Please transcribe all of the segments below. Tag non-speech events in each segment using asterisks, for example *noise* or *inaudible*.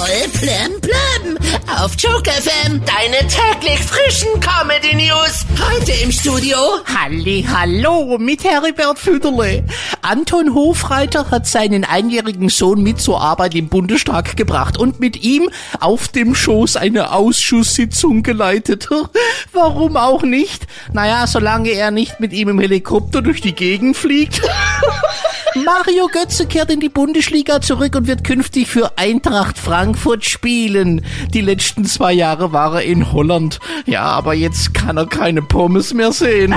Voll plem auf Joke FM. Deine täglich frischen Comedy News. Heute im Studio. Halli, hallo mit Heribert Füderle. Anton Hofreiter hat seinen einjährigen Sohn mit zur Arbeit im Bundestag gebracht und mit ihm auf dem Schoß eine Ausschusssitzung geleitet. Warum auch nicht? Naja, solange er nicht mit ihm im Helikopter durch die Gegend fliegt. *laughs* Mario Götze kehrt in die Bundesliga zurück und wird künftig für Eintracht Frankfurt spielen. Die letzten zwei Jahre war er in Holland. Ja, aber jetzt kann er keine Pommes mehr sehen.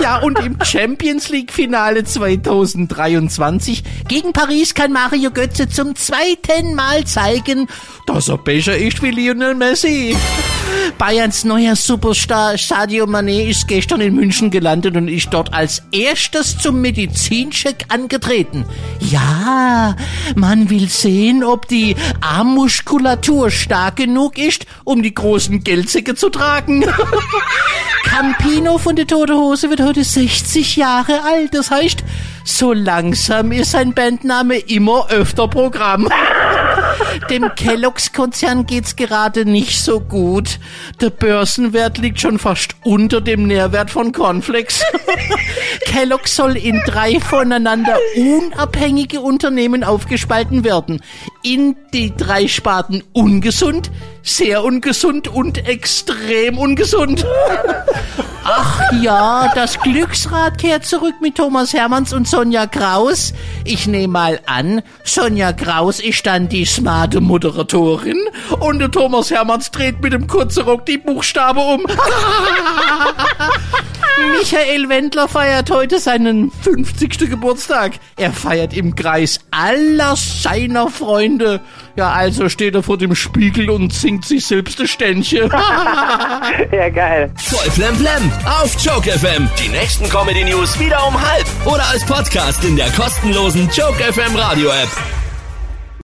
Ja, und im Champions League Finale 2023 gegen Paris kann Mario Götze zum zweiten Mal zeigen, dass er besser ist wie Lionel Messi. Bayerns neuer Superstar Sadio Mané ist gestern in München gelandet und ist dort als erstes zum Medizincheck angetreten. Ja, man will sehen, ob die Armmuskulatur stark genug ist, um die großen Geldsäcke zu tragen. *laughs* Campino von der Tote Hose wird heute 60 Jahre alt. Das heißt, so langsam ist sein Bandname immer öfter Programm. *laughs* Dem Kelloggs-Konzern geht's gerade nicht so gut. Der Börsenwert liegt schon fast unter dem Nährwert von Cornflakes. *laughs* Kelloggs soll in drei voneinander unabhängige Unternehmen aufgespalten werden. In die drei Sparten ungesund, sehr ungesund und extrem ungesund. *laughs* Ja, das Glücksrad kehrt zurück mit Thomas Hermanns und Sonja Kraus. Ich nehme mal an, Sonja Kraus ist dann die smarte Moderatorin und der Thomas Hermanns dreht mit dem kurzen Rock die Buchstabe um. *laughs* Michael Wendler feiert heute seinen 50. Geburtstag. Er feiert im Kreis aller seiner Freunde. Ja, also steht er vor dem Spiegel und singt sich selbst ein Ständchen. *laughs* ja, geil. Voll Plem auf Joke FM. Die nächsten Comedy News wieder um halb oder als Podcast in der kostenlosen Joke FM Radio App.